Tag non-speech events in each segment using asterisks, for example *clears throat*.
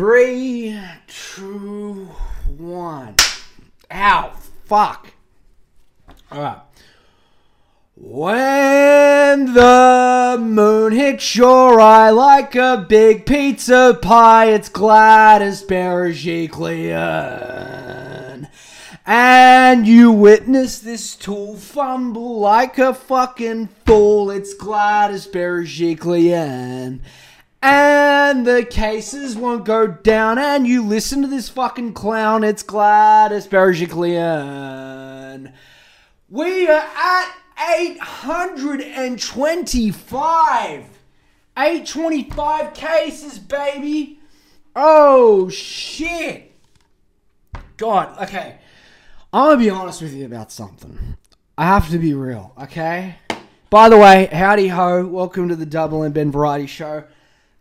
Three, two, one. Ow, fuck. Alright. When the moon hits your eye like a big pizza pie, it's Gladys Berejiklian. And you witness this tool fumble like a fucking fool, it's Gladys Berejiklian. And the cases won't go down, and you listen to this fucking clown, it's Gladys Berejiklian. We are at 825. 825 cases, baby. Oh, shit. God, okay. I'm going to be honest with you about something. I have to be real, okay? By the way, howdy ho. Welcome to the Double and Ben Variety Show.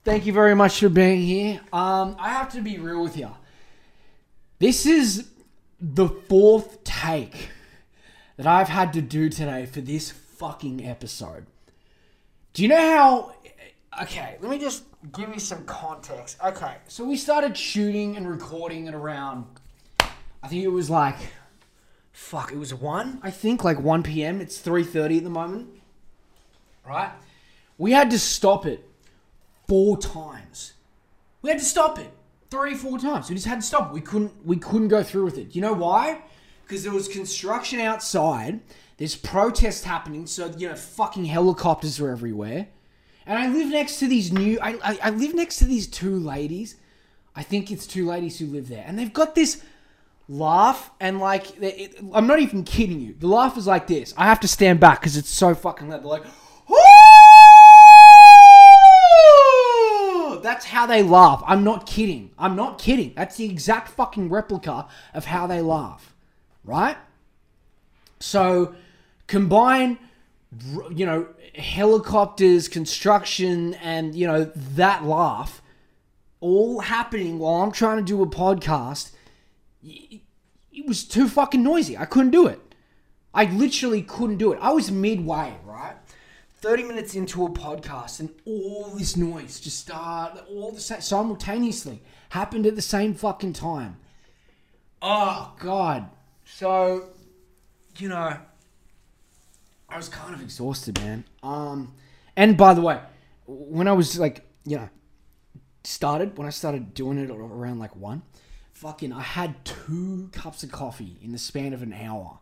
Thank you very much for being here. Um, I have to be real with you. This is the fourth take that I've had to do today for this fucking episode. Do you know how? Okay, let me just give you some context. Okay, so we started shooting and recording at around, I think it was like, fuck, it was one. I think like one p.m. It's three thirty at the moment. Right? We had to stop it four times. We had to stop it three, four times. We just had to stop. We couldn't. We couldn't go through with it. You know why? Because there was construction outside. There's protests happening. So you know, fucking helicopters are everywhere. And I live next to these new. I, I, I live next to these two ladies. I think it's two ladies who live there, and they've got this laugh and like it, I'm not even kidding you. The laugh is like this. I have to stand back because it's so fucking loud. They're like, That's how they laugh. I'm not kidding. I'm not kidding. That's the exact fucking replica of how they laugh, right? So combine, you know, helicopters, construction, and you know that laugh, all happening while I'm trying to do a podcast it was too fucking noisy. I couldn't do it. I literally couldn't do it. I was midway? 30 minutes into a podcast and all this noise just started all the same simultaneously happened at the same fucking time. Oh god. So, you know, I was kind of exhausted, man. Um and by the way, when I was like, you know, started when I started doing it around like 1, fucking I had two cups of coffee in the span of an hour.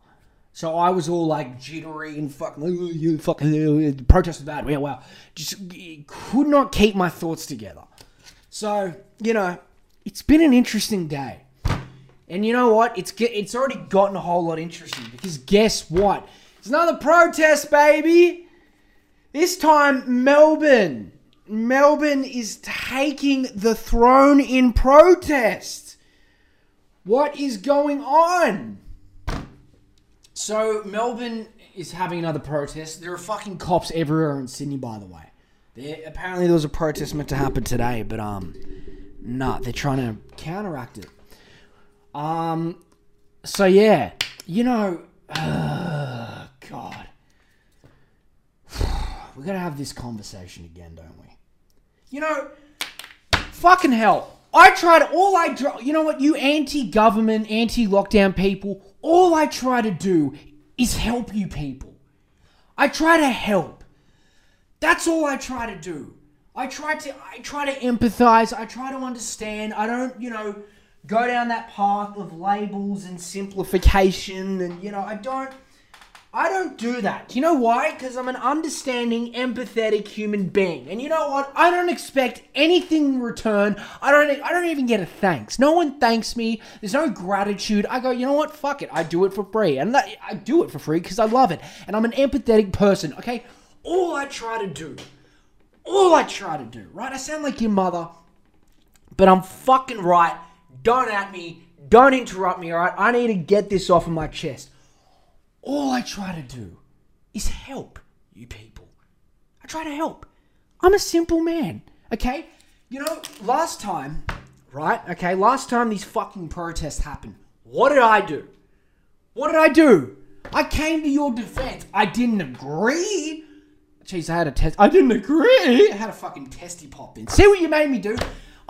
So I was all like jittery and fucking you fucking protest bad. Yeah, wow. Just could not keep my thoughts together. So, you know, it's been an interesting day. And you know what? It's it's already gotten a whole lot interesting because guess what? It's another protest, baby. This time Melbourne. Melbourne is taking the throne in protest. What is going on? So Melbourne is having another protest. There are fucking cops everywhere in Sydney, by the way. Apparently there was a protest meant to happen today, but um, nah, they're trying to counteract it. Um, so yeah, you know, uh, *sighs* God, *sighs* we gotta have this conversation again, don't we? You know, fucking hell. I tried all I try, you know what you anti-government, anti-lockdown people, all I try to do is help you people. I try to help. That's all I try to do. I try to I try to empathize, I try to understand. I don't, you know, go down that path of labels and simplification and you know, I don't I don't do that. Do you know why? Because I'm an understanding, empathetic human being. And you know what? I don't expect anything in return. I don't I don't even get a thanks. No one thanks me. There's no gratitude. I go, you know what? Fuck it. I do it for free. And that, I do it for free because I love it. And I'm an empathetic person, okay? All I try to do, all I try to do, right? I sound like your mother, but I'm fucking right. Don't at me. Don't interrupt me, alright? I need to get this off of my chest. All I try to do is help you people. I try to help. I'm a simple man, okay? You know, last time, right? Okay, last time these fucking protests happened, what did I do? What did I do? I came to your defense. I didn't agree. Jeez, I had a test. I didn't agree. I had a fucking testy pop in. See what you made me do?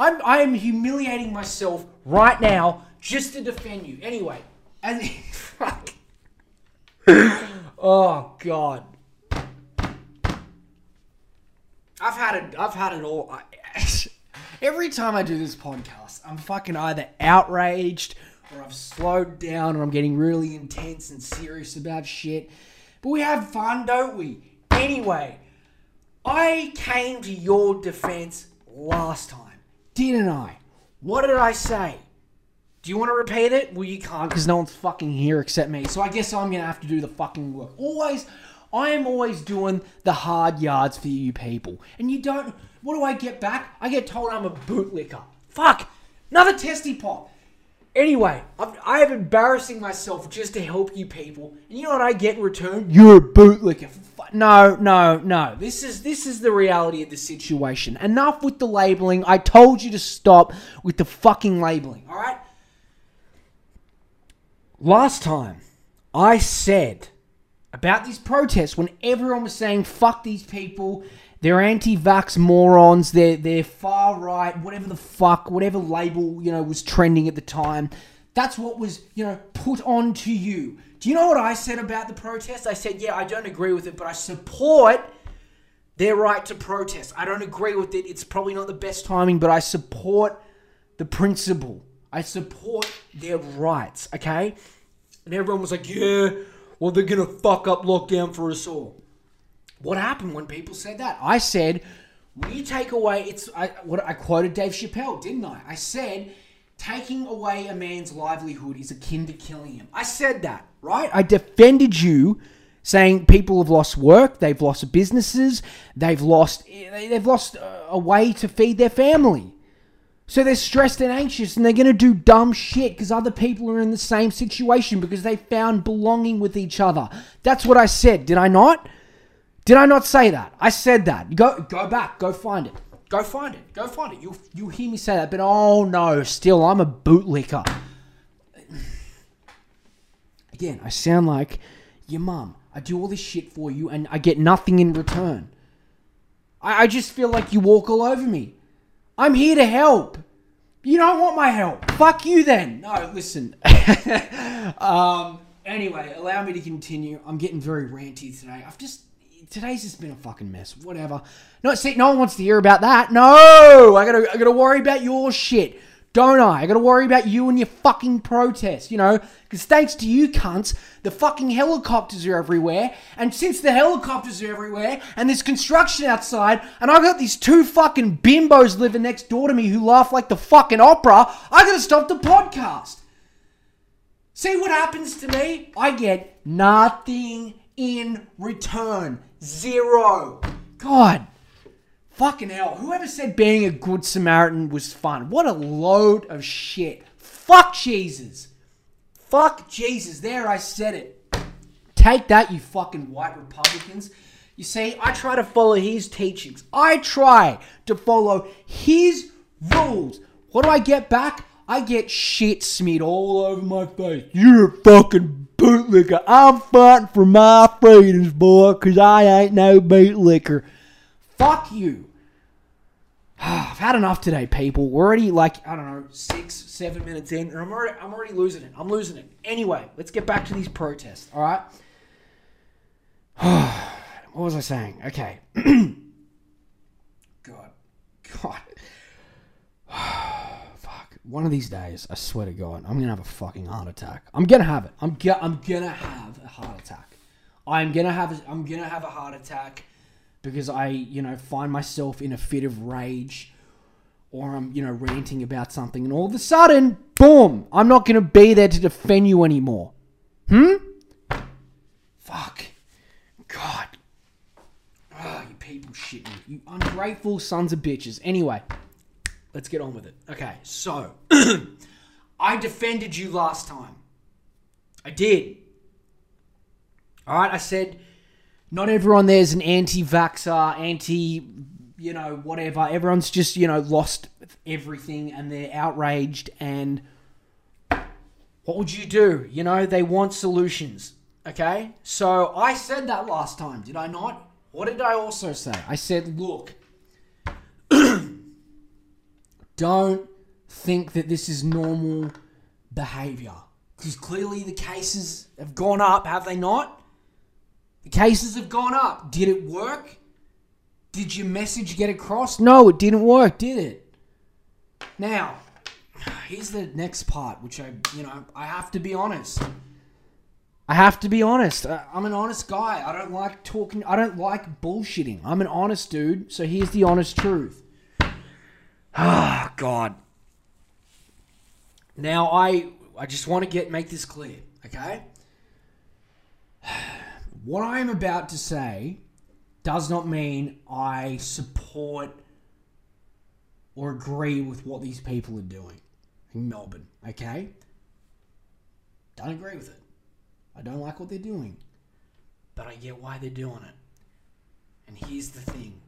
I'm I am humiliating myself right now just to defend you. Anyway, and *laughs* fuck. *laughs* oh god. I've had it. I've had it all. *laughs* Every time I do this podcast, I'm fucking either outraged or I've slowed down or I'm getting really intense and serious about shit. But we have fun, don't we? Anyway, I came to your defense last time, didn't I? What did I say? Do you want to repeat it? Well, you can't because no one's fucking here except me. So I guess I'm to have to do the fucking work. Always, I am always doing the hard yards for you people. And you don't. What do I get back? I get told I'm a bootlicker. Fuck! Another testy pop. Anyway, I've, I have embarrassing myself just to help you people. And you know what I get in return? You're a bootlicker. No, no, no. This is this is the reality of the situation. Enough with the labeling. I told you to stop with the fucking labeling. All right. Last time, I said about these protests when everyone was saying "fuck these people," they're anti-vax morons, they're they're far right, whatever the fuck, whatever label you know was trending at the time. That's what was you know put on to you. Do you know what I said about the protest? I said, yeah, I don't agree with it, but I support their right to protest. I don't agree with it. It's probably not the best timing, but I support the principle. I support their rights, okay? And everyone was like, yeah, well, they're going to fuck up lockdown for us all. What happened when people said that? I said, we take away, it's, I, what, I quoted Dave Chappelle, didn't I? I said, taking away a man's livelihood is akin to killing him. I said that, right? I defended you saying people have lost work, they've lost businesses, they've lost eh, they've lost uh, a way to feed their family. So they're stressed and anxious and they're going to do dumb shit because other people are in the same situation because they found belonging with each other. That's what I said, did I not? Did I not say that? I said that. Go go back, go find it. Go find it. Go find it. You'll you'll hear me say that, but oh no, still I'm a bootlicker. Again, I sound like your mum. I do all this shit for you and I get nothing in return. I, I just feel like you walk all over me. I'm here to help. You don't want my help. Fuck you then. No, listen. *laughs* um, anyway, allow me to continue. I'm getting very ranty today. I've just today's just been a fucking mess. Whatever. No, see, no one wants to hear about that. No, I gotta, I gotta worry about your shit, don't I? I gotta worry about you and your fucking protests. You know, because thanks to you cunts, the fucking helicopters are everywhere. And since the helicopters are everywhere, and there's construction outside, and I've got these two fucking bimbos living next door to me who laugh like the fucking opera, I gotta stop the podcast. See what happens to me? I get nothing in return. Zero. God. Fucking hell. Whoever said being a good Samaritan was fun? What a load of shit. Fuck Jesus. Fuck Jesus. There, I said it. Take that, you fucking white Republicans. You see, I try to follow his teachings. I try to follow his rules. What do I get back? I get shit smeared all over my face. You're a fucking bootlicker. I'm fighting for my freedoms, boy, because I ain't no bootlicker. Fuck you. *sighs* I've had enough today, people. We're already like, I don't know, six, seven minutes in, and I'm already, I'm already losing it. I'm losing it. Anyway, let's get back to these protests, all right? *sighs* what was I saying? Okay. *clears throat* God. God. *sighs* Fuck. One of these days, I swear to God, I'm gonna have a fucking heart attack. I'm gonna have it. I'm go- I'm gonna have a heart attack. I'm gonna have a, I'm gonna have a heart attack because I, you know, find myself in a fit of rage or I'm, you know, ranting about something and all of a sudden, boom, I'm not gonna be there to defend you anymore. Hmm? Fuck. God. Oh, you people shit me. You ungrateful sons of bitches. Anyway, let's get on with it. Okay, so *clears throat* I defended you last time. I did. Alright, I said not everyone there's an anti vaxxer, anti, you know, whatever. Everyone's just, you know, lost everything and they're outraged and what would you do? You know, they want solutions. Okay? So I said that last time, did I not? What did I also say? I said, look, *clears throat* don't think that this is normal behavior. Because clearly the cases have gone up, have they not? The cases have gone up. Did it work? Did your message get across? No, it didn't work, did it? Now, here's the next part, which I, you know, I have to be honest. I have to be honest. I- I'm an honest guy. I don't like talking. I don't like bullshitting. I'm an honest dude. So here's the honest truth. *sighs* Ah, God. Now I I just want to get make this clear, okay? *sighs* What I am about to say does not mean I support or agree with what these people are doing in Melbourne, okay? Don't agree with it. I don't like what they're doing. But I get why they're doing it. And here's the thing.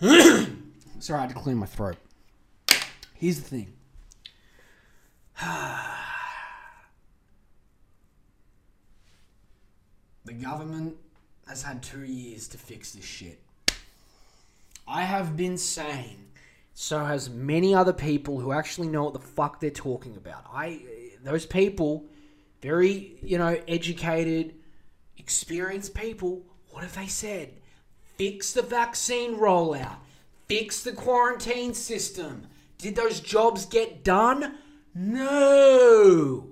*coughs* Sorry, I had to clear my throat. Here's the thing. *sighs* Ah. The government has had two years to fix this shit. I have been saying, so has many other people who actually know what the fuck they're talking about. I, those people, very you know educated, experienced people. What have they said? Fix the vaccine rollout. Fix the quarantine system. Did those jobs get done? No.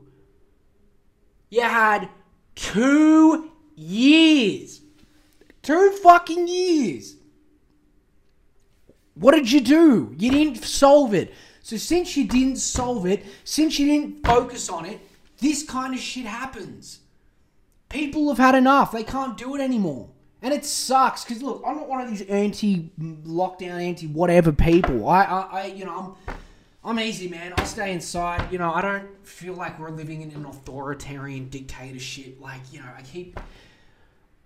You had two years. Two fucking years. What did you do? You didn't solve it. So since you didn't solve it, since you didn't focus on it, this kind of shit happens. People have had enough. They can't do it anymore. And it sucks because look, I'm not one of these anti-lockdown, anti-whatever people. I, I, I, you know, I'm, I'm easy, man. I stay inside. You know, I don't feel like we're living in an authoritarian dictatorship. Like, you know, I keep,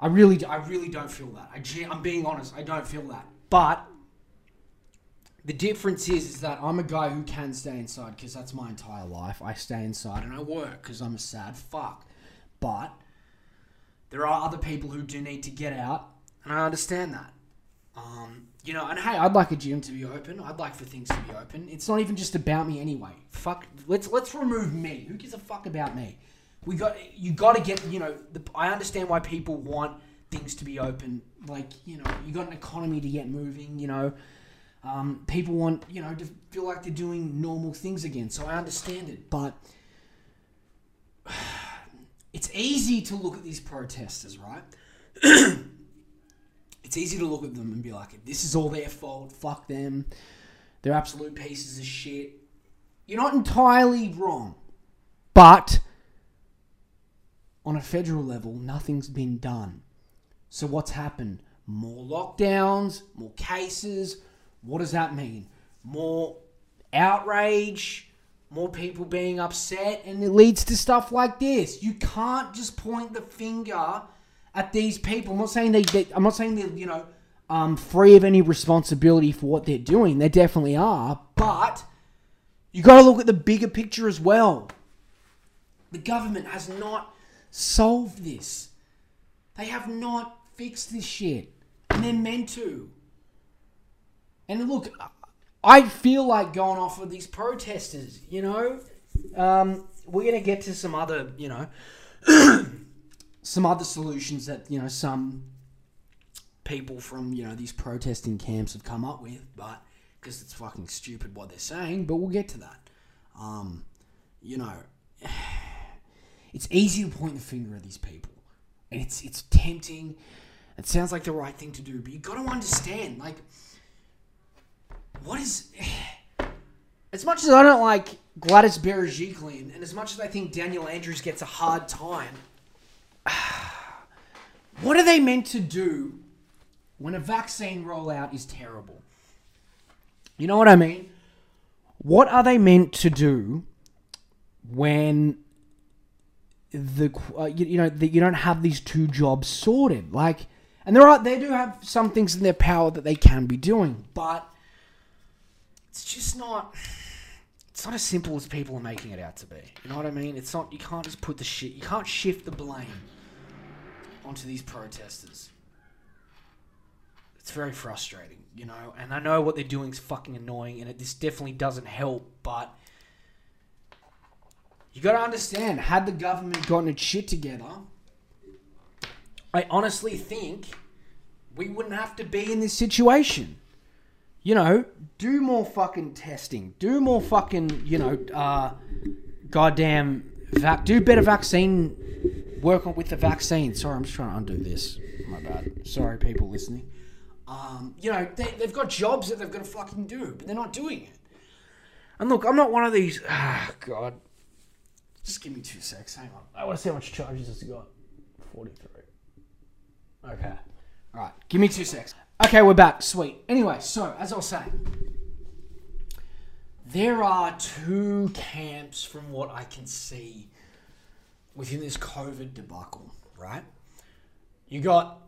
I really, I really don't feel that. I, I'm being honest. I don't feel that. But the difference is, is that I'm a guy who can stay inside because that's my entire life. I stay inside and I work because I'm a sad fuck. But there are other people who do need to get out, and I understand that. Um, you know, and hey, I'd like a gym to be open. I'd like for things to be open. It's not even just about me anyway. Fuck, let's let's remove me. Who gives a fuck about me? We got you. Got to get you know. The, I understand why people want things to be open. Like you know, you got an economy to get moving. You know, um, people want you know to feel like they're doing normal things again. So I understand it, but *sighs* it's easy to look at these protesters, right? *clears throat* it's easy to look at them and be like, this is all their fault. Fuck them. They're absolute pieces of shit. You're not entirely wrong, but on a federal level, nothing's been done. So what's happened? More lockdowns, more cases. What does that mean? More outrage, more people being upset, and it leads to stuff like this. You can't just point the finger at these people. I'm not saying they, they I'm not saying they're, you know, um, free of any responsibility for what they're doing. They definitely are, but you got to look at the bigger picture as well. The government has not solved this. They have not fixed this shit, and they're meant to. And look, I feel like going off with these protesters. You know, um, we're gonna get to some other, you know, *coughs* some other solutions that you know some people from you know these protesting camps have come up with, but because it's fucking stupid what they're saying. But we'll get to that. Um, you know, *sighs* it's easy to point the finger at these people, and it's it's tempting. It sounds like the right thing to do, but you got to understand, like what is *sighs* as much as I don't like Gladys Berejiklian, and as much as I think Daniel Andrews gets a hard time, *sighs* what are they meant to do when a vaccine rollout is terrible? You know what I mean? What are they meant to do when the uh, you, you know that you don't have these two jobs sorted? Like, and there are they do have some things in their power that they can be doing, but it's just not it's not as simple as people are making it out to be. You know what I mean? It's not you can't just put the shit you can't shift the blame onto these protesters. It's very frustrating, you know. And I know what they're doing is fucking annoying, and it, this definitely doesn't help. But you got to understand, had the government gotten its shit together, I honestly think we wouldn't have to be in this situation. You know, do more fucking testing, do more fucking, you know, uh, goddamn, vac- do better vaccine work on with the vaccine. Sorry, I'm just trying to undo this. My bad. Sorry, people listening. Um, you know, they, they've got jobs that they've got to fucking do, but they're not doing it. And look, I'm not one of these. *sighs* Ah, God. Just give me two secs. Hang on. I want to see how much charges it's got. 43. Okay. All right. Give me two secs. Okay, we're back. Sweet. Anyway, so as I was saying, there are two camps from what I can see within this COVID debacle, right? You got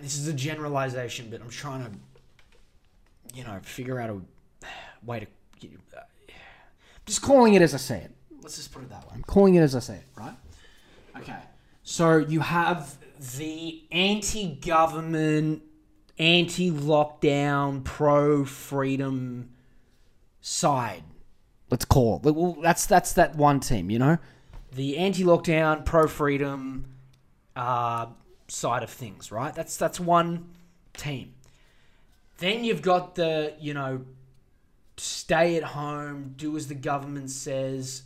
this is a generalization, but I'm trying to, you know, figure out a way to. Just calling it as I say it. Let's just put it that way. I'm calling it as I say it, right? Okay. So you have the anti-government, anti-lockdown, pro-freedom side. Let's call it. Well, that's that's that one team, you know, the anti-lockdown, pro-freedom uh, side of things, right? That's that's one team. Then you've got the you know, stay at home, do as the government says.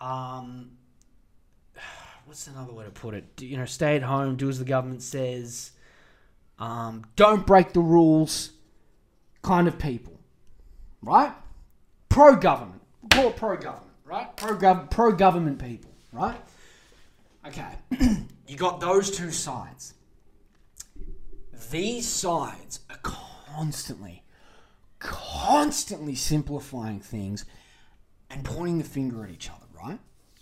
Um, *sighs* what's another way to put it? Do, you know, stay at home, do as the government says. Um, don't break the rules, kind of people, right? Pro government, call it pro government, right? Pro gov- pro government people, right? Okay, *clears throat* you got those two sides. These sides are constantly, constantly simplifying things and pointing the finger at each other?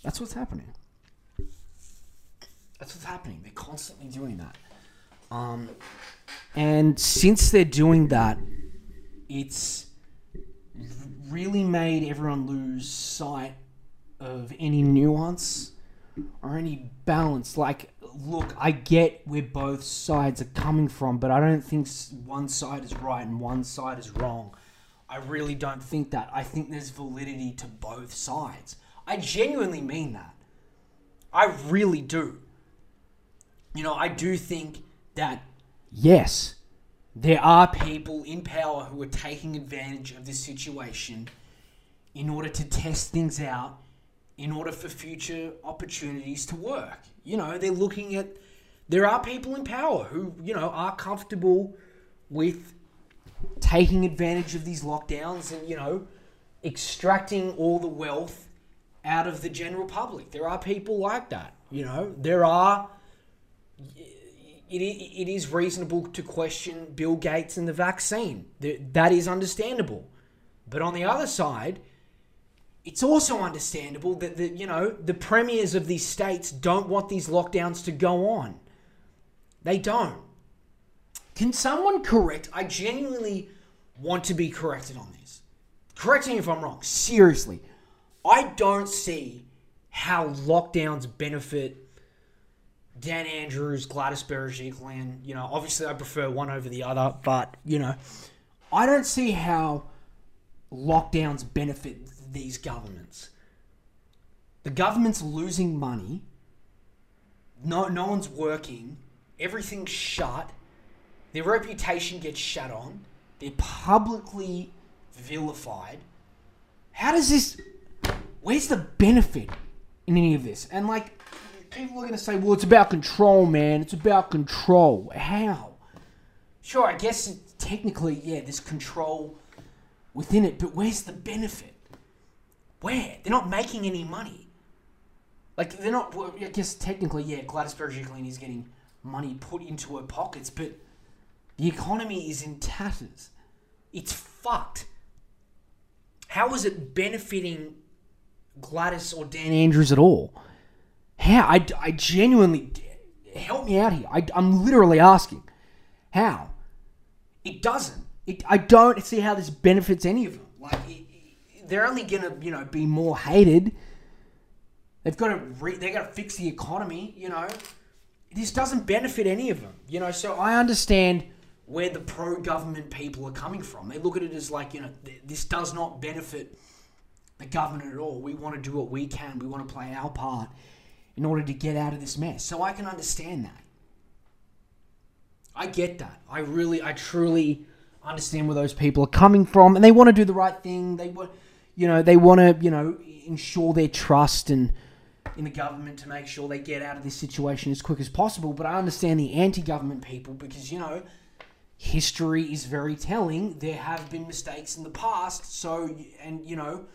That's what's happening. That's what's happening. They're constantly doing that. Um, and since they're doing that, it's really made everyone lose sight of any nuance or any balance. Like, look, I get where both sides are coming from, but I don't think one side is right and one side is wrong. I really don't think that. I think there's validity to both sides. I genuinely mean that. I really do. You know, I do think that, yes, there are people in power who are taking advantage of this situation in order to test things out, in order for future opportunities to work. You know, they're looking at, there are people in power who, you know, are comfortable with taking advantage of these lockdowns and, you know, extracting all the wealth out of the general public. There are people like that. You know, there are. It, it is reasonable to question Bill Gates and the vaccine. That is understandable. But on the other side, it's also understandable that the you know the premiers of these states don't want these lockdowns to go on. They don't. Can someone correct? I genuinely want to be corrected on this. Correct me if I'm wrong. Seriously, I don't see how lockdowns benefit Dan Andrews, Gladys Berejiklian. You know, obviously I prefer one over the other, but you know, I don't see how lockdowns benefit these governments. The government's losing money. No, no one's working. Everything's shut. Their reputation gets shut on. They're publicly vilified. How does this? Where's the benefit in any of this? And like, people are to say, "Well, it's about control, man. It's about control." How? Sure, I guess technically, yeah, there's control within it, but where's the benefit? Where? They're not making any money. Like they're not. Well, I guess technically, yeah, Gladys Berejiklian is getting money put into her pockets, but the economy is in tatters. It's fucked. How is it benefiting Gladys or Dan Andrews at all? How? I, I genuinely help me out here. I, I'm literally asking. How? It doesn't. It, I don't see how this benefits any of them. Like it, it- they're only gonna, you know, be more hated. They've got to re- they got to fix the economy. You know, this doesn't benefit any of them. You know, so I understand where the pro-government people are coming from. They look at it as like, you know, th- this does not benefit the government at all. We want to do what we can. We want to play our part in order to get out of this mess. So I can understand that. I get that. I really, I truly understand where those people are coming from, and they want to do the right thing. They want, you know, they want to, you know, ensure their trust and in the government to make sure they get out of this situation as quick as possible. But I understand the anti-government people because you know, history is very telling. There have been mistakes in the past, so and you know,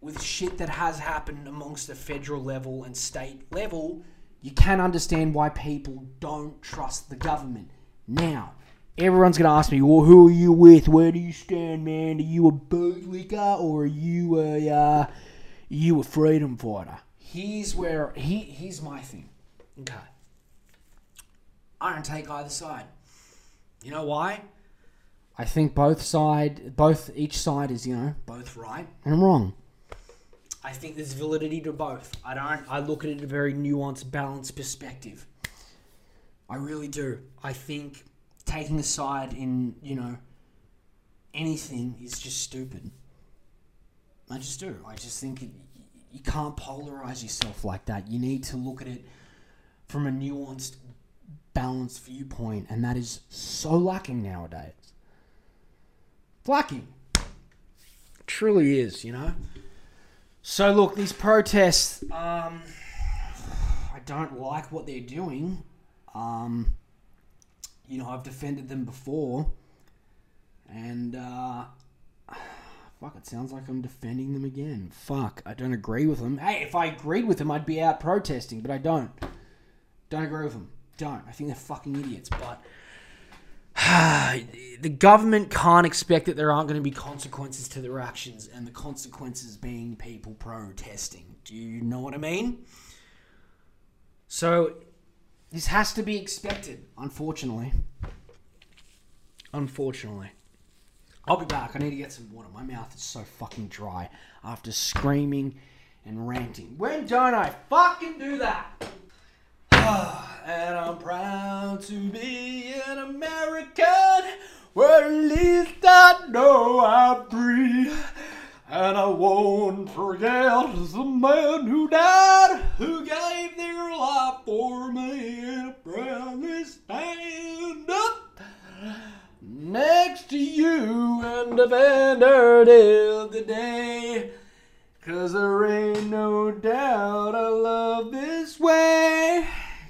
with shit that has happened amongst the federal level and state level, you can understand why people don't trust the government. Now, everyone's going to ask me, well, who are you with? Where do you stand, man? Are you a bootlicker or are you a, uh, you a freedom fighter? Here's where, he, here's my thing. Okay. I don't take either side. You know why? I think both side, both, each side is, you know, both right and wrong. I think there's validity to both. I don't. I look at it in a very nuanced, balanced perspective. I really do. I think taking a side in you know anything is just stupid. I just do. I just think it, you can't polarize yourself like that. You need to look at it from a nuanced, balanced viewpoint, and that is so lacking nowadays. lacking. Truly is, you know. So look, these protests, um, I don't like what they're doing. Um, you know, I've defended them before, and uh, fuck, it sounds like I'm defending them again. Fuck, I don't agree with them. Hey, if I agreed with them, I'd be out protesting, but I don't. Don't agree with them. Don't. I think they're fucking idiots, but. *sighs* the government can't expect that there aren't going to be consequences to their actions, and the consequences being people protesting. Do you know what I mean? So, this has to be expected, unfortunately. Unfortunately. I'll be back. I need to get some water. My mouth is so fucking dry after screaming and ranting. When don't I fucking do that? *sighs* and I'm proud to be an American, where at least I know I'm free. And I won't forget the man who died, who gave their life for me, and I proudly stand up next to you and defend her till the day. Cause there ain't no doubt I love this way.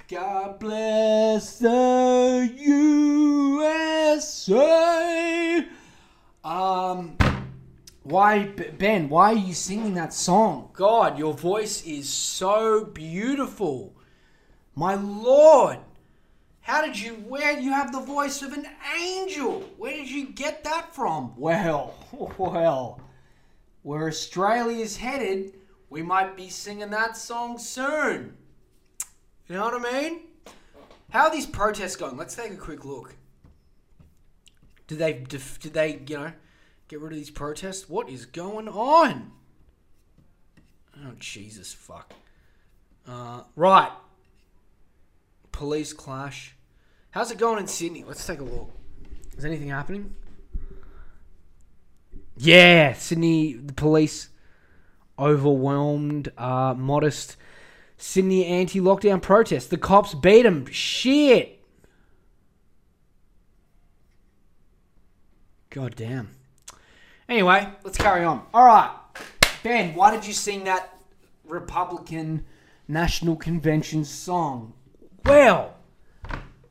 God bless the USA. Um, why, Ben? Why are you singing that song? God, your voice is so beautiful. My Lord, how did you? Where you have the voice of an angel? Where did you get that from? Well, *laughs* well, where Australia's headed, we might be singing that song soon. You know what I mean? How are these protests going? Let's take a quick look. Did they did they you know get rid of these protests? What is going on? Oh Jesus fuck! Uh, right, police clash. How's it going in Sydney? Let's take a look. Is anything happening? Yeah, Sydney. The police overwhelmed. Uh, modest Sydney anti lockdown protest. The cops beat them. Shit. God damn. Anyway, let's carry on. All right. Ben, why did you sing that Republican National Convention song? Well,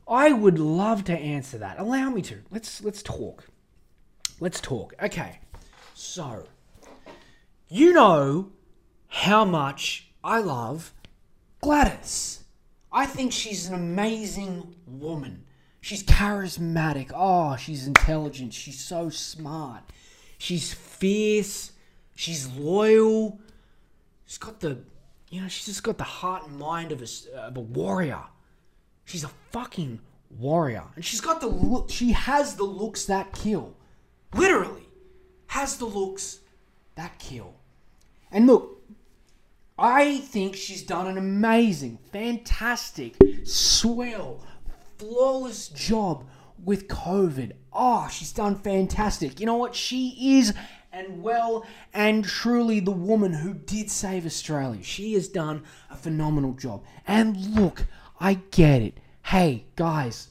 I would love to answer that. Allow me to. Let's let's talk. Let's talk. Okay. So, you know how much I love Gladys. I think she's an amazing woman. She's charismatic. Oh, she's intelligent. She's so smart. She's fierce. She's loyal. She's got the, you know, she's just got the heart and mind of a, of a warrior. She's a fucking warrior. And she's got the look, she has the looks that kill. Literally, has the looks that kill. And look, I think she's done an amazing, fantastic, swell, flawless job with COVID. Oh, she's done fantastic. You know what? She is and well and truly the woman who did save Australia. She has done a phenomenal job. And look, I get it. Hey, guys,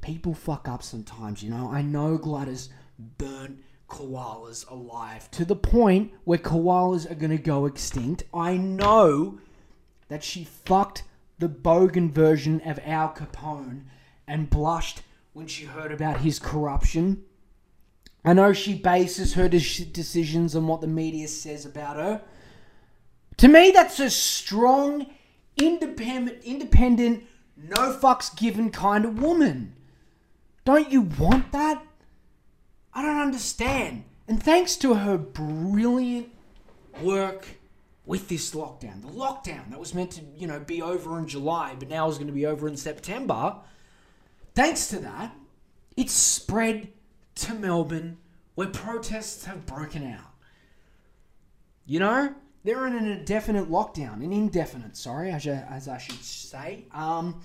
people fuck up sometimes, you know. I know Gladys burnt koalas alive to the point where koalas are going to go extinct. I know that she fucked the bogan version of Al Capone and blushed when she heard about his corruption. I know she bases her de- decisions on what the media says about her. To me, that's a strong, independent, independent, no fucks given kind of woman. Don't you want that? I don't understand. And thanks to her brilliant work with this lockdown, the lockdown that was meant to, you know, be over in July, but now is going to be over in September. Thanks to that, it's spread to Melbourne where protests have broken out. You know, they're in an indefinite lockdown, an indefinite, sorry, as, I, as I should say. Um,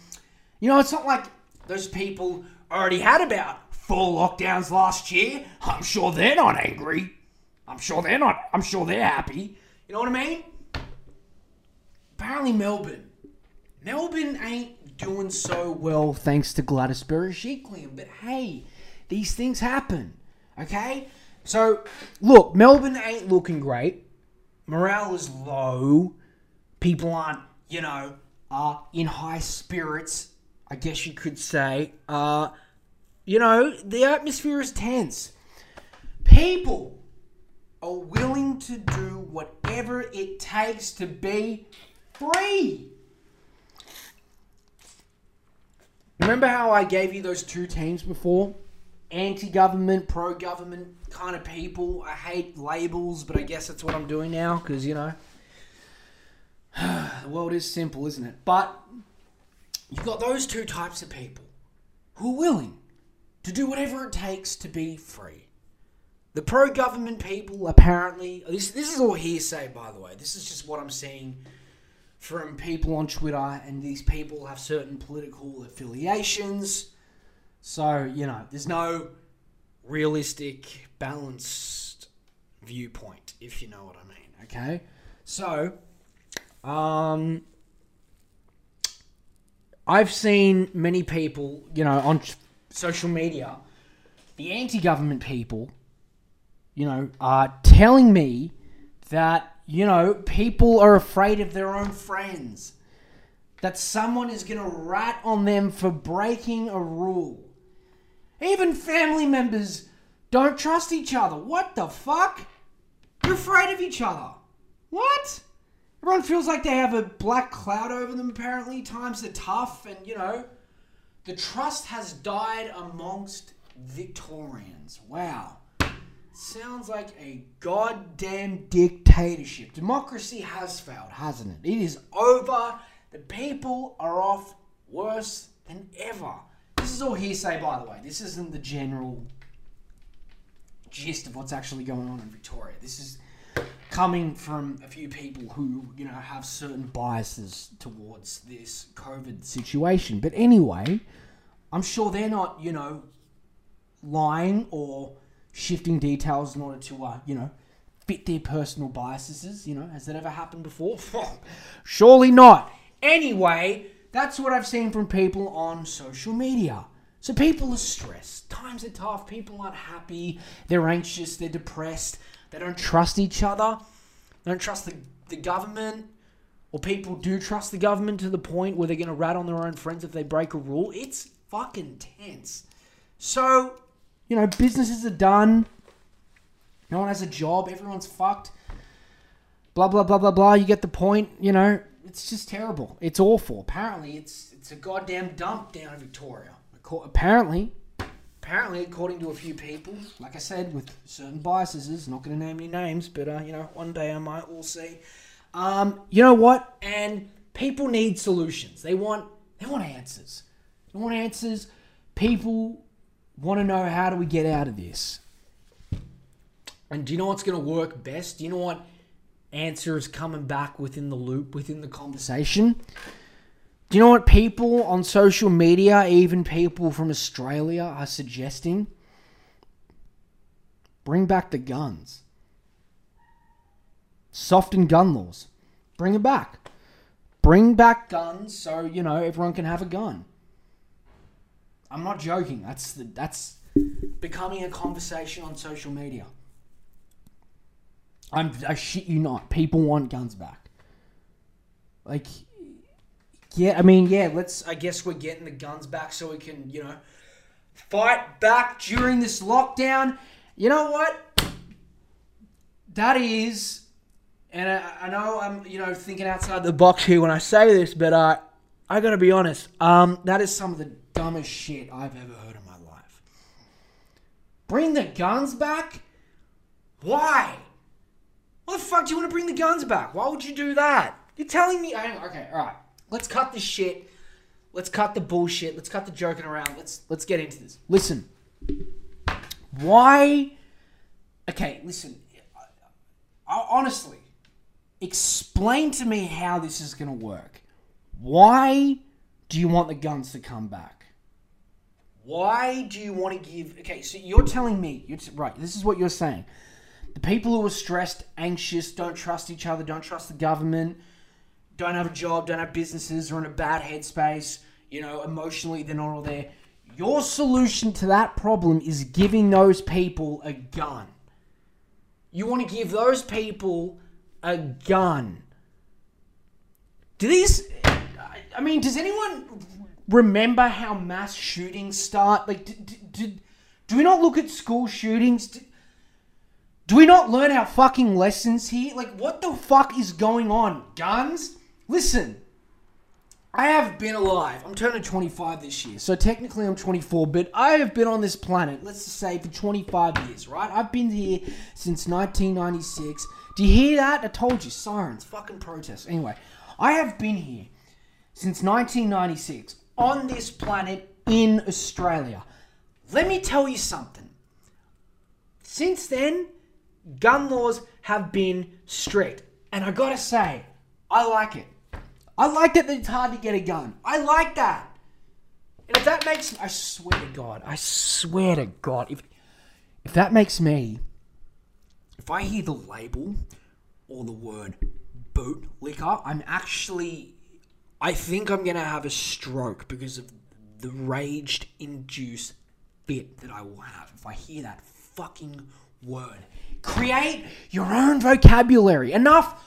you know, it's not like those people already had about four lockdowns last year. I'm sure they're not angry. I'm sure they're not, I'm sure they're happy. You know what I mean? Apparently, Melbourne. Melbourne ain't doing so well thanks to Gladys Berejiklian. But hey, these things happen. Okay? So, look, Melbourne ain't looking great. Morale is low. People aren't, you know, uh, in high spirits, I guess you could say. Uh, you know, the atmosphere is tense. People are willing to do whatever it takes to be free. Remember how I gave you those two teams before? Anti government, pro government kind of people. I hate labels, but I guess that's what I'm doing now because, you know, *sighs* the world is simple, isn't it? But you've got those two types of people who are willing to do whatever it takes to be free. The pro government people apparently, this, this is all hearsay, by the way. This is just what I'm seeing from people on Twitter, and these people have certain political affiliations. So, you know, there's no realistic, balanced viewpoint, if you know what I mean, okay? So, um, I've seen many people, you know, on social media, the anti government people, you know, are telling me that, you know, people are afraid of their own friends. That someone is going to rat on them for breaking a rule. Even family members don't trust each other. What the fuck? You're afraid of each other. What? Everyone feels like they have a black cloud over them, apparently. Times are tough, and you know, the trust has died amongst Victorians. Wow. Sounds like a goddamn dictatorship. Democracy has failed, hasn't it? It is over. The people are off worse than ever. This is all hearsay, by the way. This isn't the general gist of what's actually going on in Victoria. This is coming from a few people who, you know, have certain biases towards this COVID situation. But anyway, I'm sure they're not, you know, lying or shifting details in order to, uh, you know, fit their personal biases. You know, has that ever happened before? *laughs* Surely not. Anyway, that's what I've seen from people on social media. So people are stressed. Times are tough. People aren't happy. They're anxious. They're depressed. They don't trust each other. They don't trust the, the government. Or people do trust the government to the point where they're going to rat on their own friends if they break a rule. It's fucking tense. So, you know, businesses are done. No one has a job. Everyone's fucked. Blah, blah, blah, blah, blah. You get the point. You know, it's just terrible. It's awful. Apparently, it's it's a goddamn dump down in Victoria. Apparently, apparently, according to a few people, like I said, with certain biases, not going to name any names, but uh, you know, one day I might. We'll see. Um, you know what? And people need solutions. They want they want answers. They want answers. People want to know how do we get out of this. And do you know what's going to work best? Do you know what answer is coming back within the loop, within the conversation? Do you know what people on social media, even people from Australia, are suggesting? Bring back the guns. Soften gun laws. Bring it back. Bring back guns so, you know, everyone can have a gun. I'm not joking. That's the, that's becoming a conversation on social media. I'm I shit you not. People want guns back. Like yeah, I mean, yeah, let's I guess we're getting the guns back so we can, you know, fight back during this lockdown. You know what? That is and I, I know I'm, you know, thinking outside the box here when I say this, but uh I gotta be honest, um, that is some of the dumbest shit I've ever heard in my life. Bring the guns back? Why? Why the fuck do you want to bring the guns back? Why would you do that? You're telling me. I, Okay, all right. Let's cut the shit. Let's cut the bullshit. Let's cut the joking around. Let's let's get into this. Listen. Why? Okay, listen. I, honestly, explain to me how this is going to work. Why do you want the guns to come back? Why do you want to give? Okay, so you're telling me. You're t- right. This is what you're saying. The people who are stressed, anxious, don't trust each other, don't trust the government, don't have a job, don't have businesses, are in a bad headspace, you know, emotionally they're not all there. Your solution to that problem is giving those people a gun. You want to give those people a gun. Do these. I mean, does anyone remember how mass shootings start? Like, do, do, do we not look at school shootings? Do we not learn our fucking lessons here? Like, what the fuck is going on? Guns? Listen, I have been alive. I'm turning 25 this year, so technically I'm 24, but I have been on this planet, let's just say, for 25 years, right? I've been here since 1996. Do you hear that? I told you, sirens, fucking protests. Anyway, I have been here since 1996 on this planet in Australia. Let me tell you something. Since then, gun laws have been strict. And I gotta say, I like it. I like that it's hard to get a gun. I like that. And if that makes I swear to God, I swear to God, if if that makes me if I hear the label or the word boot liquor, I'm actually I think I'm gonna have a stroke because of the raged induced fit that I will have if I hear that fucking word. Create your own vocabulary. Enough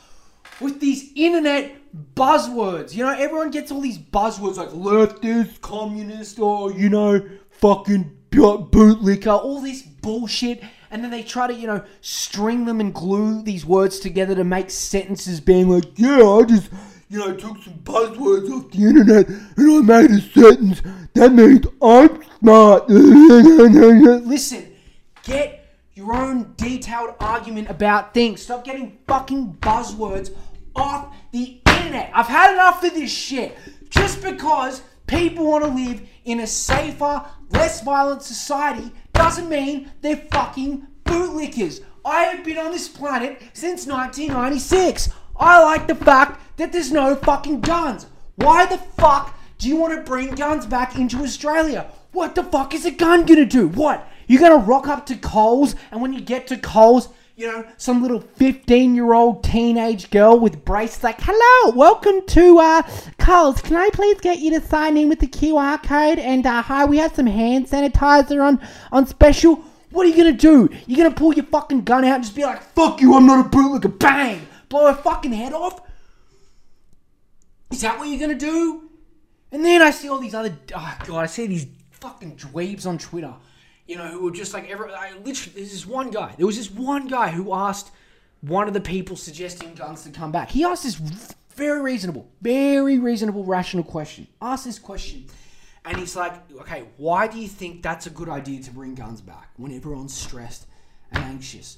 with these internet buzzwords. You know, everyone gets all these buzzwords like leftist, communist, or, you know, fucking bootlicker, all this bullshit. And then they try to, you know, string them and glue these words together to make sentences being like, yeah, I just, you know, took some buzzwords off the internet and I made a sentence. That means I'm smart. *laughs* Listen, get your own detailed argument about things. Stop getting fucking buzzwords off the internet. I've had enough of this shit. Just because people want to live in a safer, less violent society doesn't mean they're fucking bootlickers. I have been on this planet since 1996. I like the fact that there's no fucking guns. Why the fuck do you want to bring guns back into Australia? What the fuck is a gun gonna do? What? You're gonna rock up to Coles, and when you get to Coles, you know, some little 15 year old teenage girl with braces like, hello, welcome to uh, Coles. Can I please get you to sign in with the QR code? And uh, hi, we have some hand sanitizer on, on special. What are you gonna do? You're gonna pull your fucking gun out and just be like, fuck you, I'm not a bootlegger. Bang! Blow her fucking head off? Is that what you're gonna do? And then I see all these other, oh god, I see these fucking dweebs on Twitter you know, who were just like every. I literally, there's this one guy. There was this one guy who asked one of the people suggesting guns to come back. He asked this very reasonable, very reasonable, rational question. Asked this question, and he's like, "Okay, why do you think that's a good idea to bring guns back when everyone's stressed and anxious?"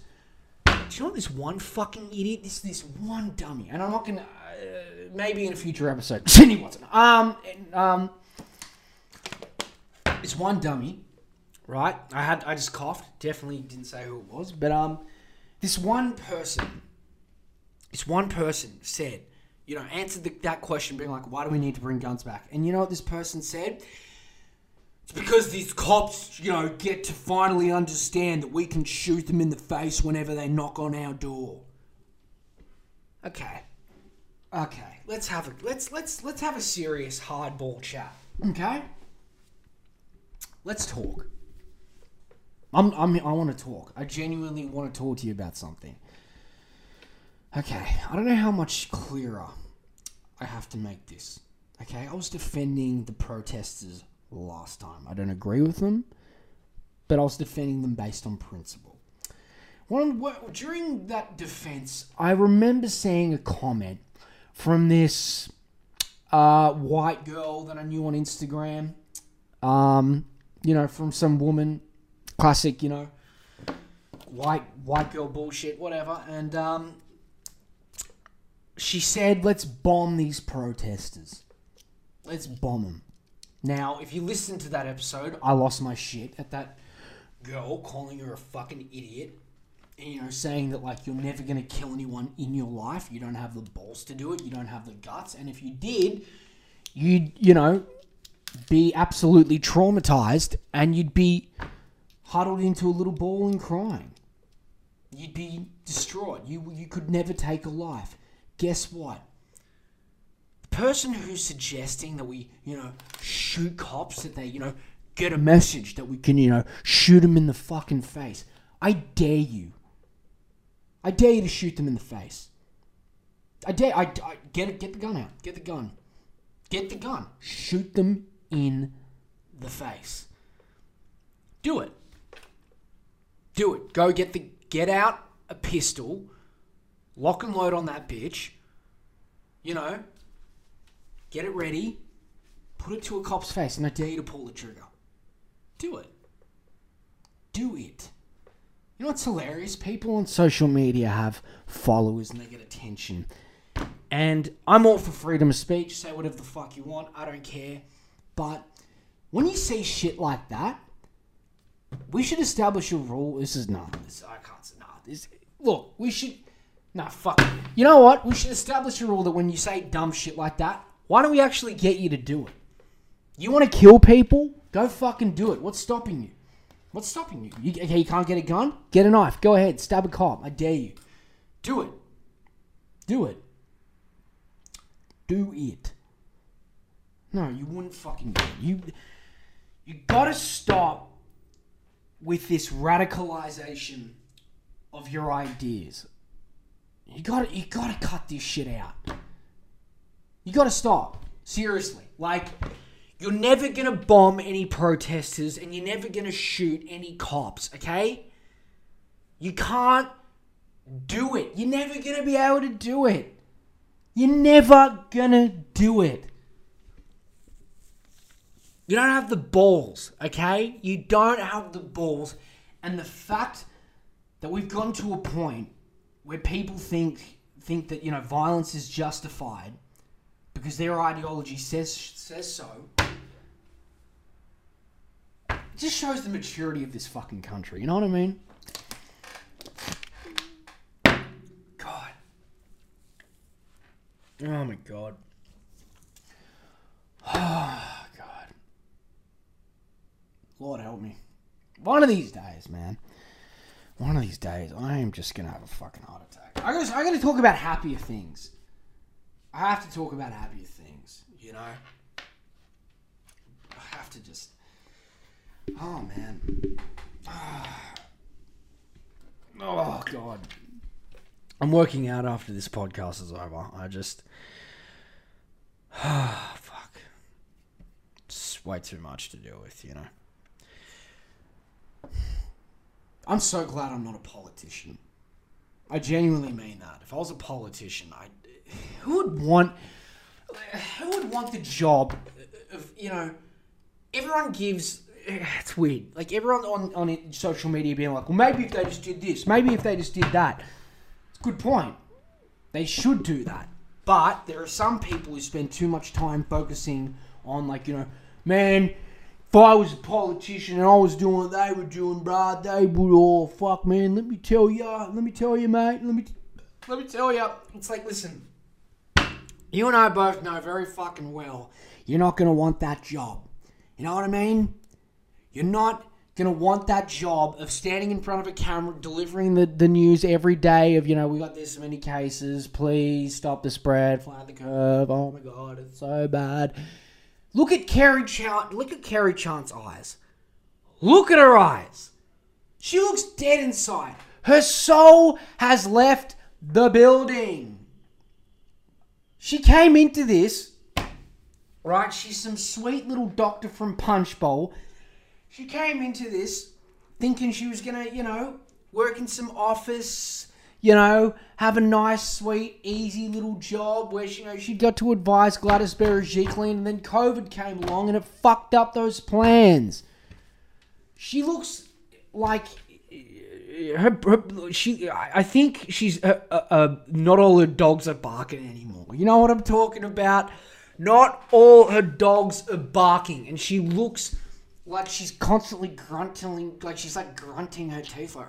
Do you know this one fucking idiot, this this one dummy, and I'm not gonna, uh, maybe in a future episode, *laughs* Sydney Watson, um, um, this one dummy right? I had I just coughed. Definitely didn't say who it was, but um, this one person, this one person said, you know, answered the, that question, being like, why do we need to bring guns back? And you know what this person said? It's because these cops, you know, get to finally understand that we can shoot them in the face whenever they knock on our door. Okay. Okay. Let's have a let's let's let's have a serious hardball chat. Okay? Let's talk. I'm, I'm I want to talk. I genuinely want to talk to you about something. Okay, I don't know how much clearer I have to make this. Okay, I was defending the protesters last time. I don't agree with them, but I was defending them based on principle. One during that defense, I remember seeing a comment from this uh, white girl that I knew on Instagram. Um, you know, from some woman, classic, you know, white white girl bullshit, whatever. And um, she said, let's bomb these protesters. Let's bomb them. Now, if you listen to that episode, I lost my shit at that girl calling her a fucking idiot. And, you know, saying that, like, you're never to kill anyone in your life. You don't have the balls to do it. You don't have the guts. And if you did, you'd, you know, be absolutely traumatized and you'd be huddled into a little ball and crying. You'd be distraught. You, you could never take a life guess what? The person who's suggesting that we, you know, shoot cops, that they, you know, get a message that we can, you know, shoot them in the fucking face. I dare you. I dare you to shoot them in the face. I dare. I, I get it. Get the gun out. Get the gun. Get the gun. Shoot them in the face. Do it. Do it. Go get the. Get out a pistol lock and load on that bitch, you know, get it ready, put it to a cop's face, and I dare you to pull the trigger. Do it. Do it. You know what's hilarious? People on social media have followers and they get attention. And I'm all for freedom of speech. Say whatever the fuck you want. I don't care. But when you see shit like that, we should establish a rule. This is not. This I can't say. Nah. This. Look, we should Nah, fuck. You know what? We should establish a rule that when you say dumb shit like that, why don't we actually get you to do it? You want to kill people? Go fucking do it. What's stopping you? What's stopping you? you? Okay, you can't get a gun? Get a knife. Go ahead. Stab a cop. I dare you. Do it. Do it. Do it. No, you wouldn't fucking do it. You, you gotta stop with this radicalization of your ideas. You gotta you gotta cut this shit out. You gotta stop. Seriously. Like you're never gonna bomb any protesters and you're never gonna shoot any cops, okay? You can't do it. You're never gonna be able to do it. You're never gonna do it. You don't have the balls, okay? You don't have the balls. And the fact that we've gotten to a point where people think think that you know violence is justified because their ideology says says so. It just shows the maturity of this fucking country. You know what I mean? God. Oh my god. *sighs* Oh. Lord help me. One of these days, man one of these days, I am just gonna have a fucking heart attack. I gotta, I gotta talk about happier things. I have to talk about happier things, you know. I have to just. Oh man. *sighs* Oh god. I'm working out after this podcast is over. I just. Ah, *sighs* fuck. It's way too much to deal with, you know. I'm so glad I'm not a politician. I genuinely mean that. If I was a politician, I who would want who would want the job of you know everyone gives *sighs* it's weird like everyone on on social media being like well maybe if they just did this maybe if they just did that it's a good point they should do that but there are some people who spend too much time focusing on like you know man if I was a politician and I was doing what they were doing, bruh, they would all fuck, man. Let me tell ya, let me tell you, mate. Let me, let me tell ya. It's like, listen, You and I both know very fucking well you're not to want that job. You know what I mean? You're not to want that job of standing in front of a camera, delivering the, the news every day of, you know, we got this many cases, please stop the spread, flatten the curve, oh my god, it's so bad. Look at Kerry Chant, look at Kerry Chant's eyes. Look at her eyes. She looks dead inside. Her soul has left the building. She came into this, right? She's some sweet little doctor from Punchbowl. She came into this thinking she was gonna, you know, work in some office, you know, have a nice, sweet, easy little job where she, you know she got to advise Gladys Berejiklian, and then COVID came along and it fucked up those plans. She looks like her, her she. I think she's uh, uh, uh, not all her dogs are barking anymore. You know what I'm talking about? Not all her dogs are barking, and she looks like she's constantly grunting, like she's like grunting her teeth. Like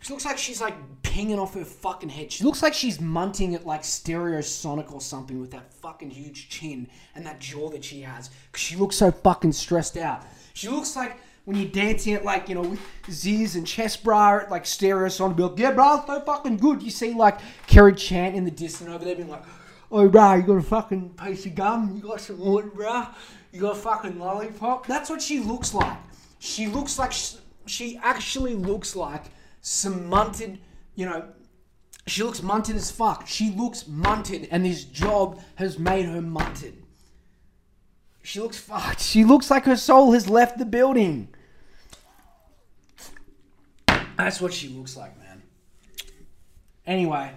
she looks like she's like pinging off her fucking head. She looks like she's munting at like Stereosonic or something with that fucking huge chin and that jaw that she has. Cause she looks so fucking stressed out. She looks like when you're dancing at like, you know, with Ziz and Chest Bra at like Stereosonic, be like, yeah, bro, so fucking good. You see like Kerry Chant in the distance over there being like, oh, bro, you got a fucking piece of gum? You got some wood, bro? You got a fucking lollipop? That's what she looks like. She looks like, she, she actually looks like some munted, you know, she looks munted as fuck. She looks munted, and this job has made her munted. She looks fucked. She looks like her soul has left the building. That's what she looks like, man. Anyway,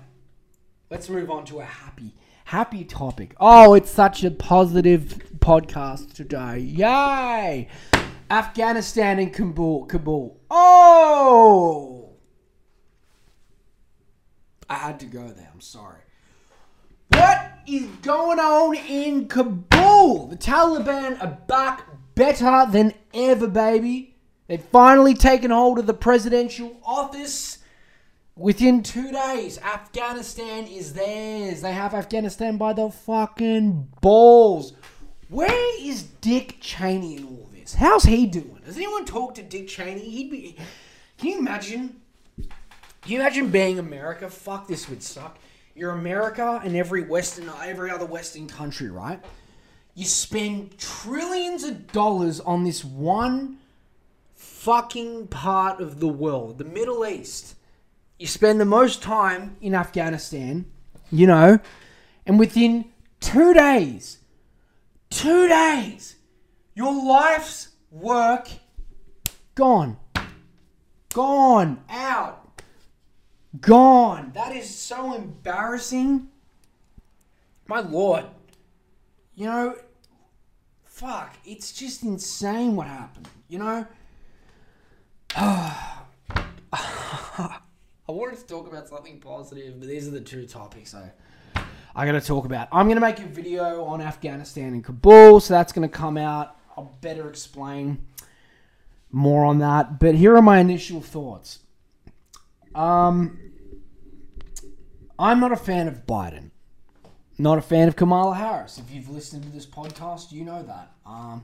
let's move on to a happy, happy topic. Oh, it's such a positive podcast today. Yay! Afghanistan and Kabul. Kabul. Oh! I had to go there. I'm sorry. What is going on in Kabul? The Taliban are back better than ever, baby. They've finally taken hold of the presidential office. Within two days, Afghanistan is theirs. They have Afghanistan by the fucking balls. Where is Dick Cheney in all this? How's he doing? Has anyone talked to Dick Cheney? He'd be. Can you imagine? Can you imagine being America? Fuck, this would suck. You're America and every Western, every other Western country, right? You spend trillions of dollars on this one fucking part of the world, the Middle East. You spend the most time in Afghanistan, you know, and within two days, two days, your life's work gone. Gone. Out. Gone. That is so embarrassing. My lord. You know, fuck. It's just insane what happened. You know? *sighs* I wanted to talk about something positive, but these are the two topics I I got to talk about. I'm going to make a video on Afghanistan and Kabul, so that's going to come out. I'll better explain more on that. But here are my initial thoughts. Um, I'm not a fan of Biden. Not a fan of Kamala Harris. If you've listened to this podcast, you know that. Um,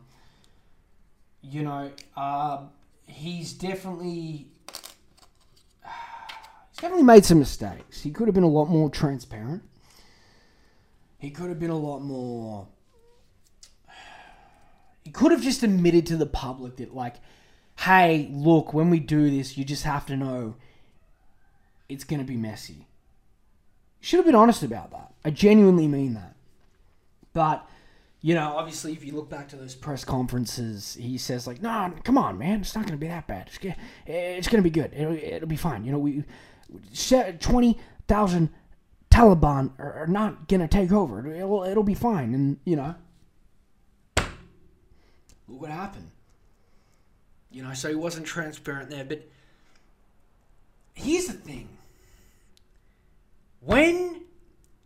you know, uh, he's definitely *sighs* he's definitely made some mistakes. He could have been a lot more transparent. He could have been a lot more. *sighs* He could have just admitted to the public that, like, hey, look, when we do this, you just have to know it's going to be messy. Should have been honest about that. I genuinely mean that. But, you know, obviously, if you look back to those press conferences, he says, like, no, come on, man, it's not going to be that bad. It's, it's going to be good. It'll, it'll be fine. You know, we 20,000 Taliban are, are not gonna take over. It'll, it'll be fine. And you know, look what happened. You know, so he wasn't transparent there. But here's the thing: when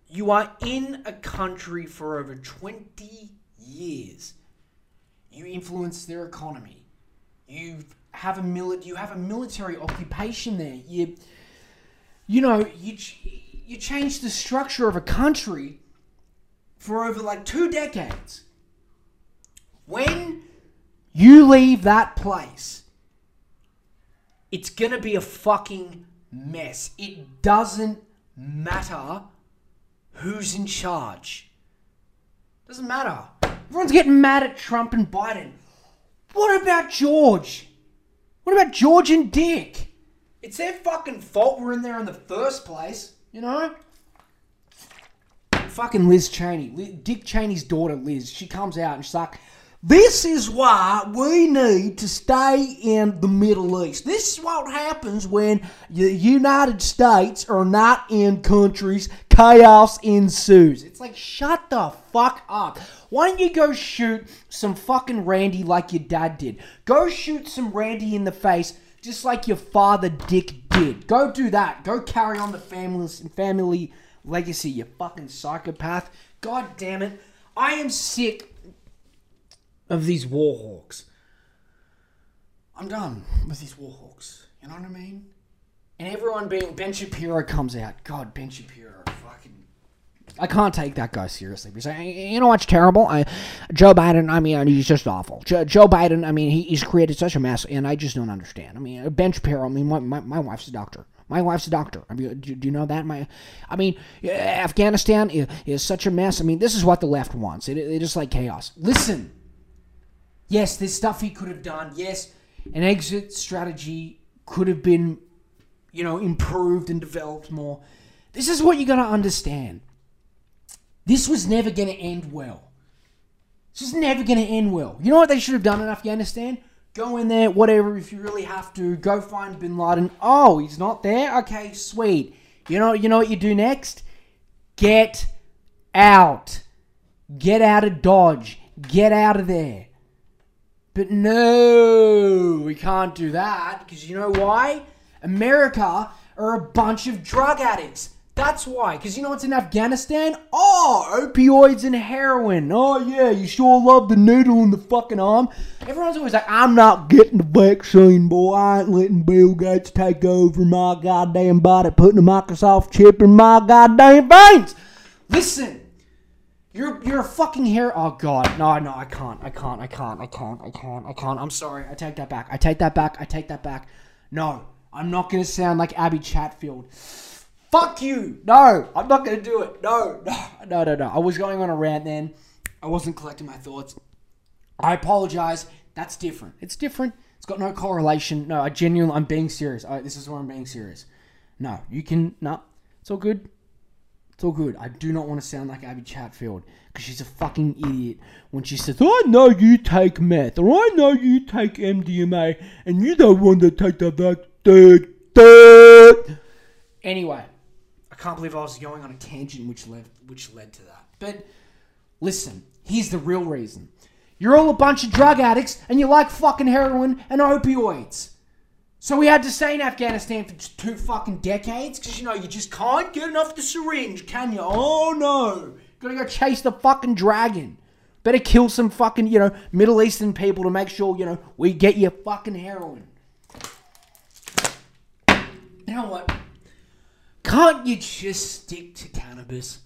you are in a country for over twenty years, you influence their economy. You have a mili- You have a military occupation there. You, you know, you you change the structure of a country for over like two decades. When you leave that place, it's gonna be a fucking mess. It doesn't matter who's in charge. Doesn't matter. Everyone's getting mad at Trump and Biden. What about George? What about George and Dick? It's their fucking fault we're in there in the first place, you know? Fucking Liz Cheney. Dick Cheney's daughter, Liz, she comes out and she's like, this is why we need to stay in the Middle East. This is what happens when the United States are not in countries, chaos ensues. It's like, shut the fuck up. Why don't you go shoot some fucking Randy like your dad did? Go shoot some Randy in the face just like your father Dick did. Go do that. Go carry on the family family legacy, you fucking psychopath. God damn it. I am sick of these warhawks. I'm done with these warhawks. You know what I mean? And everyone being Ben Shapiro comes out. God, Ben Shapiro, fucking. I can't take that guy seriously you know what's terrible? I, Joe Biden. I mean, he's just awful. Joe, Joe Biden. I mean, he, he's created such a mess, and I just don't understand. I mean, uh, Ben Shapiro. I mean, my, my, my wife's a doctor. My wife's a doctor. I mean, do, do, you know that? My, I mean, uh, Afghanistan is, is, such a mess. I mean, this is what the left wants. It, it is like chaos. Listen, Yes, there's stuff he could have done. Yes, an exit strategy could have been, you know, improved and developed more. This is what you got to understand. This was never going to end well. This is never going to end well. You know what they should have done in Afghanistan? Go in there, whatever, if you really have to. Go find Bin Laden. Oh, he's not there? Okay, sweet. You know, you know what you do next? Get out. Get out of Dodge. Get out of there. But no, we can't do that because you know why? America are a bunch of drug addicts. That's why. Because you know what's in Afghanistan? Oh, opioids and heroin. Oh, yeah, you sure love the needle in the fucking arm. Everyone's always like, I'm not getting the vaccine, boy. I ain't letting Bill Gates take over my goddamn body, putting a Microsoft chip in my goddamn veins. Listen, you're you're a fucking hair. Oh god, no, no, I can't, I can't, I can't, I can't, I can't, I can't. I'm sorry. I take that back. I take that back. I take that back. No, I'm not gonna sound like Abby Chatfield. Fuck you. No, I'm not gonna do it. No, *laughs* no, no, no, no. I was going on a rant then. I wasn't collecting my thoughts. I apologize. That's different. It's different. It's got no correlation. No, I genuinely, I'm being serious. This is where I'm being serious. No, you can. No, it's all good. It's all good. I do not want to sound like Abby Chatfield because she's a fucking idiot when she says, I know you take meth or I know you take MDMA and you don't want to take the vaccine. Anyway, I can't believe I was going on a tangent which led which led to that. But listen, here's the real reason. You're all a bunch of drug addicts and you like fucking heroin and opioids. So we had to stay in Afghanistan for two fucking decades because you know you just can't get enough of the syringe, can you? Oh no, gotta go chase the fucking dragon. Better kill some fucking you know Middle Eastern people to make sure you know we get your fucking heroin. You know what? Can't you just stick to cannabis?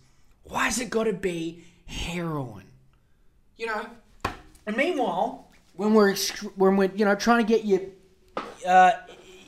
Why's it gotta be heroin? You know. And meanwhile, when we're when we're you know trying to get you uh,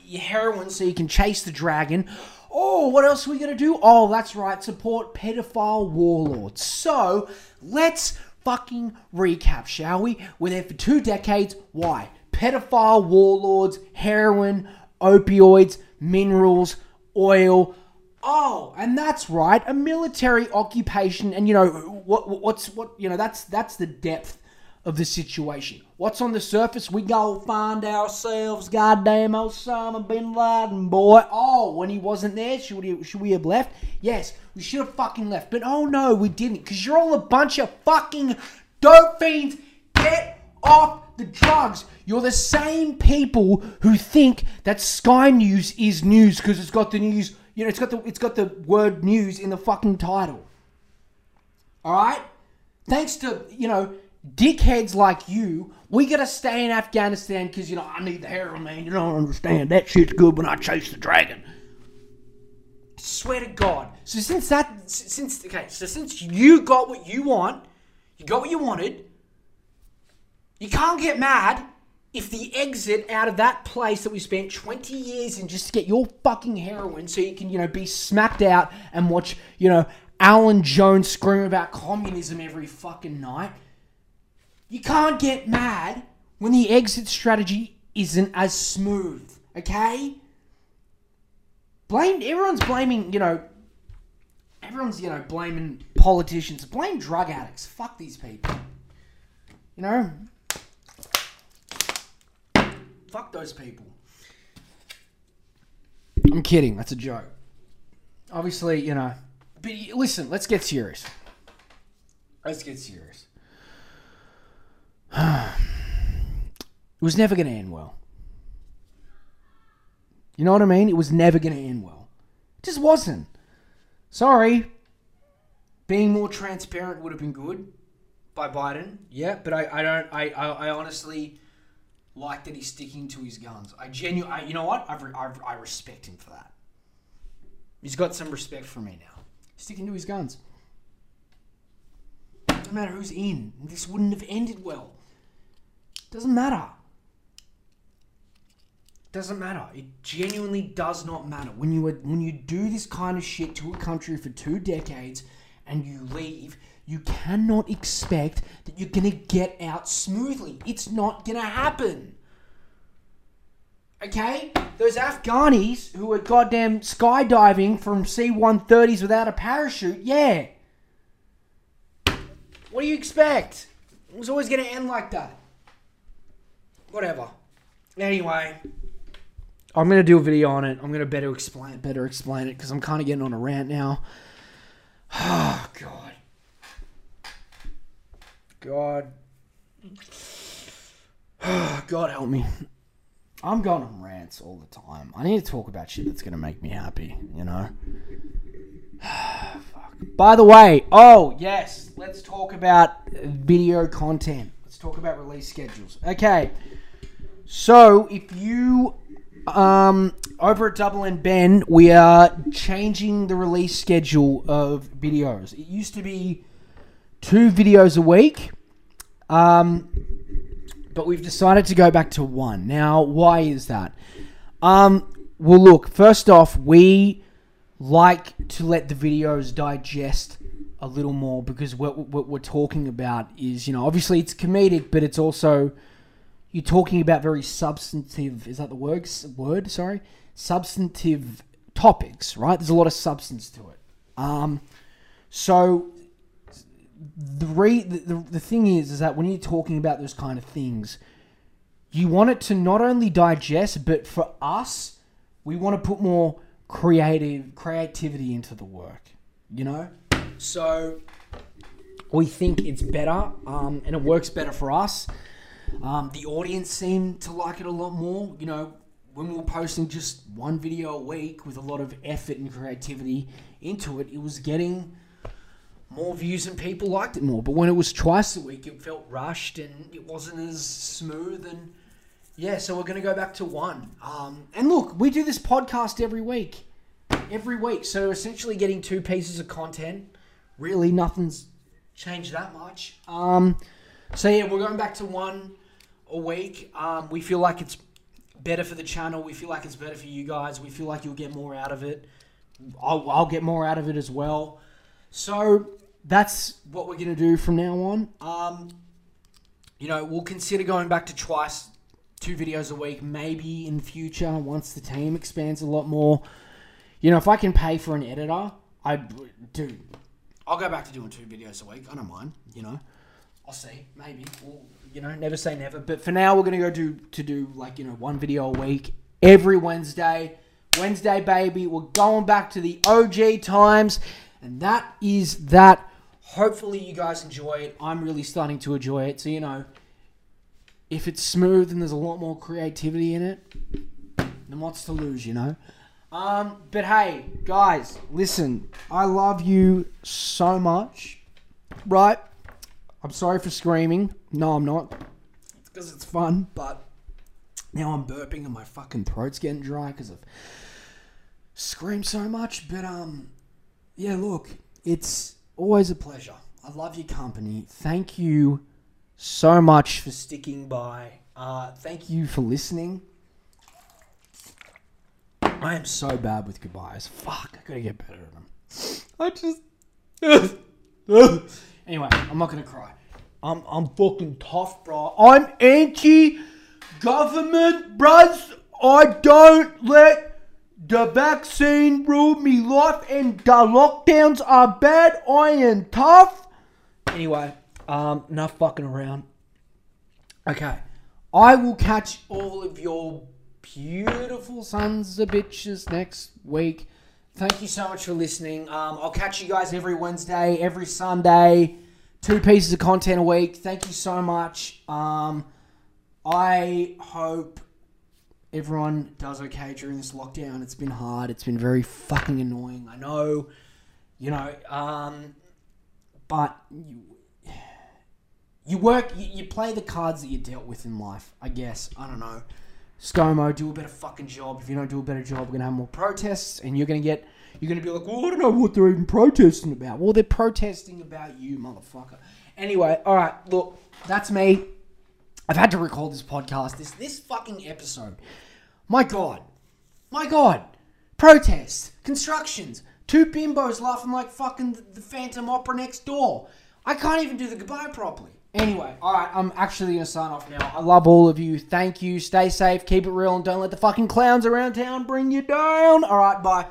your heroin so you can chase the dragon. Oh, what else are we going to do? Oh, that's right, support pedophile warlords. So, let's fucking recap, shall we? We're there for two decades. Why? Pedophile warlords, heroin, opioids, minerals, oil. Oh, and that's right, a military occupation. And you know what? What's what? You know that's that's the depth of the situation. What's on the surface? We go find ourselves, goddamn Osama bin Laden, boy. Oh, when he wasn't there, should we, should we have left? Yes, we should have fucking left. But oh no, we didn't, because you're all a bunch of fucking dope fiends. Get off the drugs. You're the same people who think that Sky News is news because it's got the news, you know, it's got the it's got the word news in the fucking title. All right? Thanks to, you know, dickheads like you, we gotta stay in Afghanistan because, you know, I need the heroin, man. You don't understand. That shit's good when I chase the dragon. swear to God. So since that, since okay, so since you got what you want, you got what you wanted. You can't get mad if the exit out of that place that we spent 20 years in just to get your fucking heroin so you can, you know, be smacked out and watch, you know, Alan Jones scream about communism every fucking night. You can't get mad when the exit strategy isn't as smooth, okay? Blame everyone's blaming, you know, everyone's, you know, blaming politicians. Blame drug addicts. Fuck these people. You know? Fuck those people. I'm kidding. That's a joke. Obviously, you know. But listen, let's get serious. Let's get serious. *sighs* it was never going to end well. You know what I mean? It was never going to end well. It just wasn't. Sorry. Being more transparent would have been good by Biden. Yeah, but I, I don't. I, I, I honestly like that he's sticking to his guns. I genuinely, you know what? I've, I've, I respect him for that. He's got some respect for me now. Sticking to his guns. Doesn't matter who's in. This wouldn't have ended well. Doesn't matter. Doesn't matter. It genuinely does not matter. When you when you do this kind of shit to a country for two decades and you leave, you cannot expect that you're gonna get out smoothly. It's not gonna happen. Okay? Those Afghanis who are goddamn skydiving from C 130s without a parachute, yeah. What do you expect? It was always gonna end like that. Whatever. Anyway. I'm gonna do a video on it. I'm gonna better explain better explain it because I'm kind of getting on a rant now. Oh God, God, ah, God help me. I'm going on rants all the time. I need to talk about shit that's gonna make me happy. You know. Ah, fuck. By the way, oh yes, let's talk about video content. Talk about release schedules. Okay. So if you um, over at Double N Ben, we are changing the release schedule of videos. It used to be two videos a week, um, but we've decided to go back to one. Now, why is that? Um, well, look, first off, we like to let the videos digest a little more because what, what we're talking about is, you know, obviously it's comedic, but it's also you're talking about very substantive is that the word? Word? Sorry. Substantive topics right? There's a lot of substance to it. Um, so the, re- the, the, the thing is is that when you're talking about those kind of things you want it to not only digest but for us we want to put more creative creativity into the work you know so we think it's better um, and it works better for us um, the audience seemed to like it a lot more. You know, when we were posting just one video a week with a lot of effort and creativity into it, it was getting more views and people liked it more. But when it was twice a week, it felt rushed and it wasn't as smooth. And yeah, so we're going to go back to one. Um, and look, we do this podcast every week. Every week. So essentially getting two pieces of content. Really, nothing's changed that much. Um, so yeah, we're going back to one a week. Um, we feel like it's better for the channel. We feel like it's better for you guys. We feel like you'll get more out of it. I'll, I'll get more out of it as well. So that's what we're gonna do from now on. Um, you know, we'll consider going back to twice, two videos a week, maybe in future once the team expands a lot more. You know, if I can pay for an editor, I do. I'll go back to doing two videos a week. I don't mind. You know. I'll see. Maybe. You know, never say never. But for now, we're gonna go do to do like you know one video a week every Wednesday. Wednesday, baby. We're going back to the OG times, and that is that. Hopefully, you guys enjoy it. I'm really starting to enjoy it. So you know, if it's smooth and there's a lot more creativity in it, then what's to lose? You know. Um, but hey, guys, listen. I love you so much, right? I'm sorry for screaming. No, I'm not. It's because it's fun, but now I'm burping and my fucking throat's getting dry because of screamed so much, but um, yeah. Look, it's always a pleasure. I love your company. Thank you so much for sticking by. Uh, thank you for listening. I am so bad with goodbyes. Fuck, I gotta get better at them. I just. *laughs* anyway, I'm not gonna cry. I'm I'm fucking tough, bro. I'm anti government, bruds. I don't let the vaccine rule me life, and the lockdowns are bad. I am tough. Anyway, um, enough fucking around. Okay, I will catch all of your beautiful sons of bitches next week. Thank you so much for listening. Um, I'll catch you guys every Wednesday, every Sunday. Two pieces of content a week. Thank you so much. Um, I hope everyone does okay during this lockdown. It's been hard. It's been very fucking annoying. I know, you know, um, but you, you work, you, you play the cards that you're dealt with in life. I guess. I don't know. ScoMo, do a better fucking job. If you don't do a better job, we're gonna have more protests, and you're gonna get, you're gonna be like, well, I don't know what they're even protesting about. Well, they're protesting about you, motherfucker. Anyway, all right, look, that's me. I've had to record this podcast, this this fucking episode. My God, my God, protests, constructions, two bimbos laughing like fucking the Phantom Opera next door. I can't even do the goodbye properly. Anyway, all right, I'm actually gonna sign off now. I love all of you. Thank you. Stay safe. Keep it real, and don't let the fucking clowns around town bring you down. All right, bye.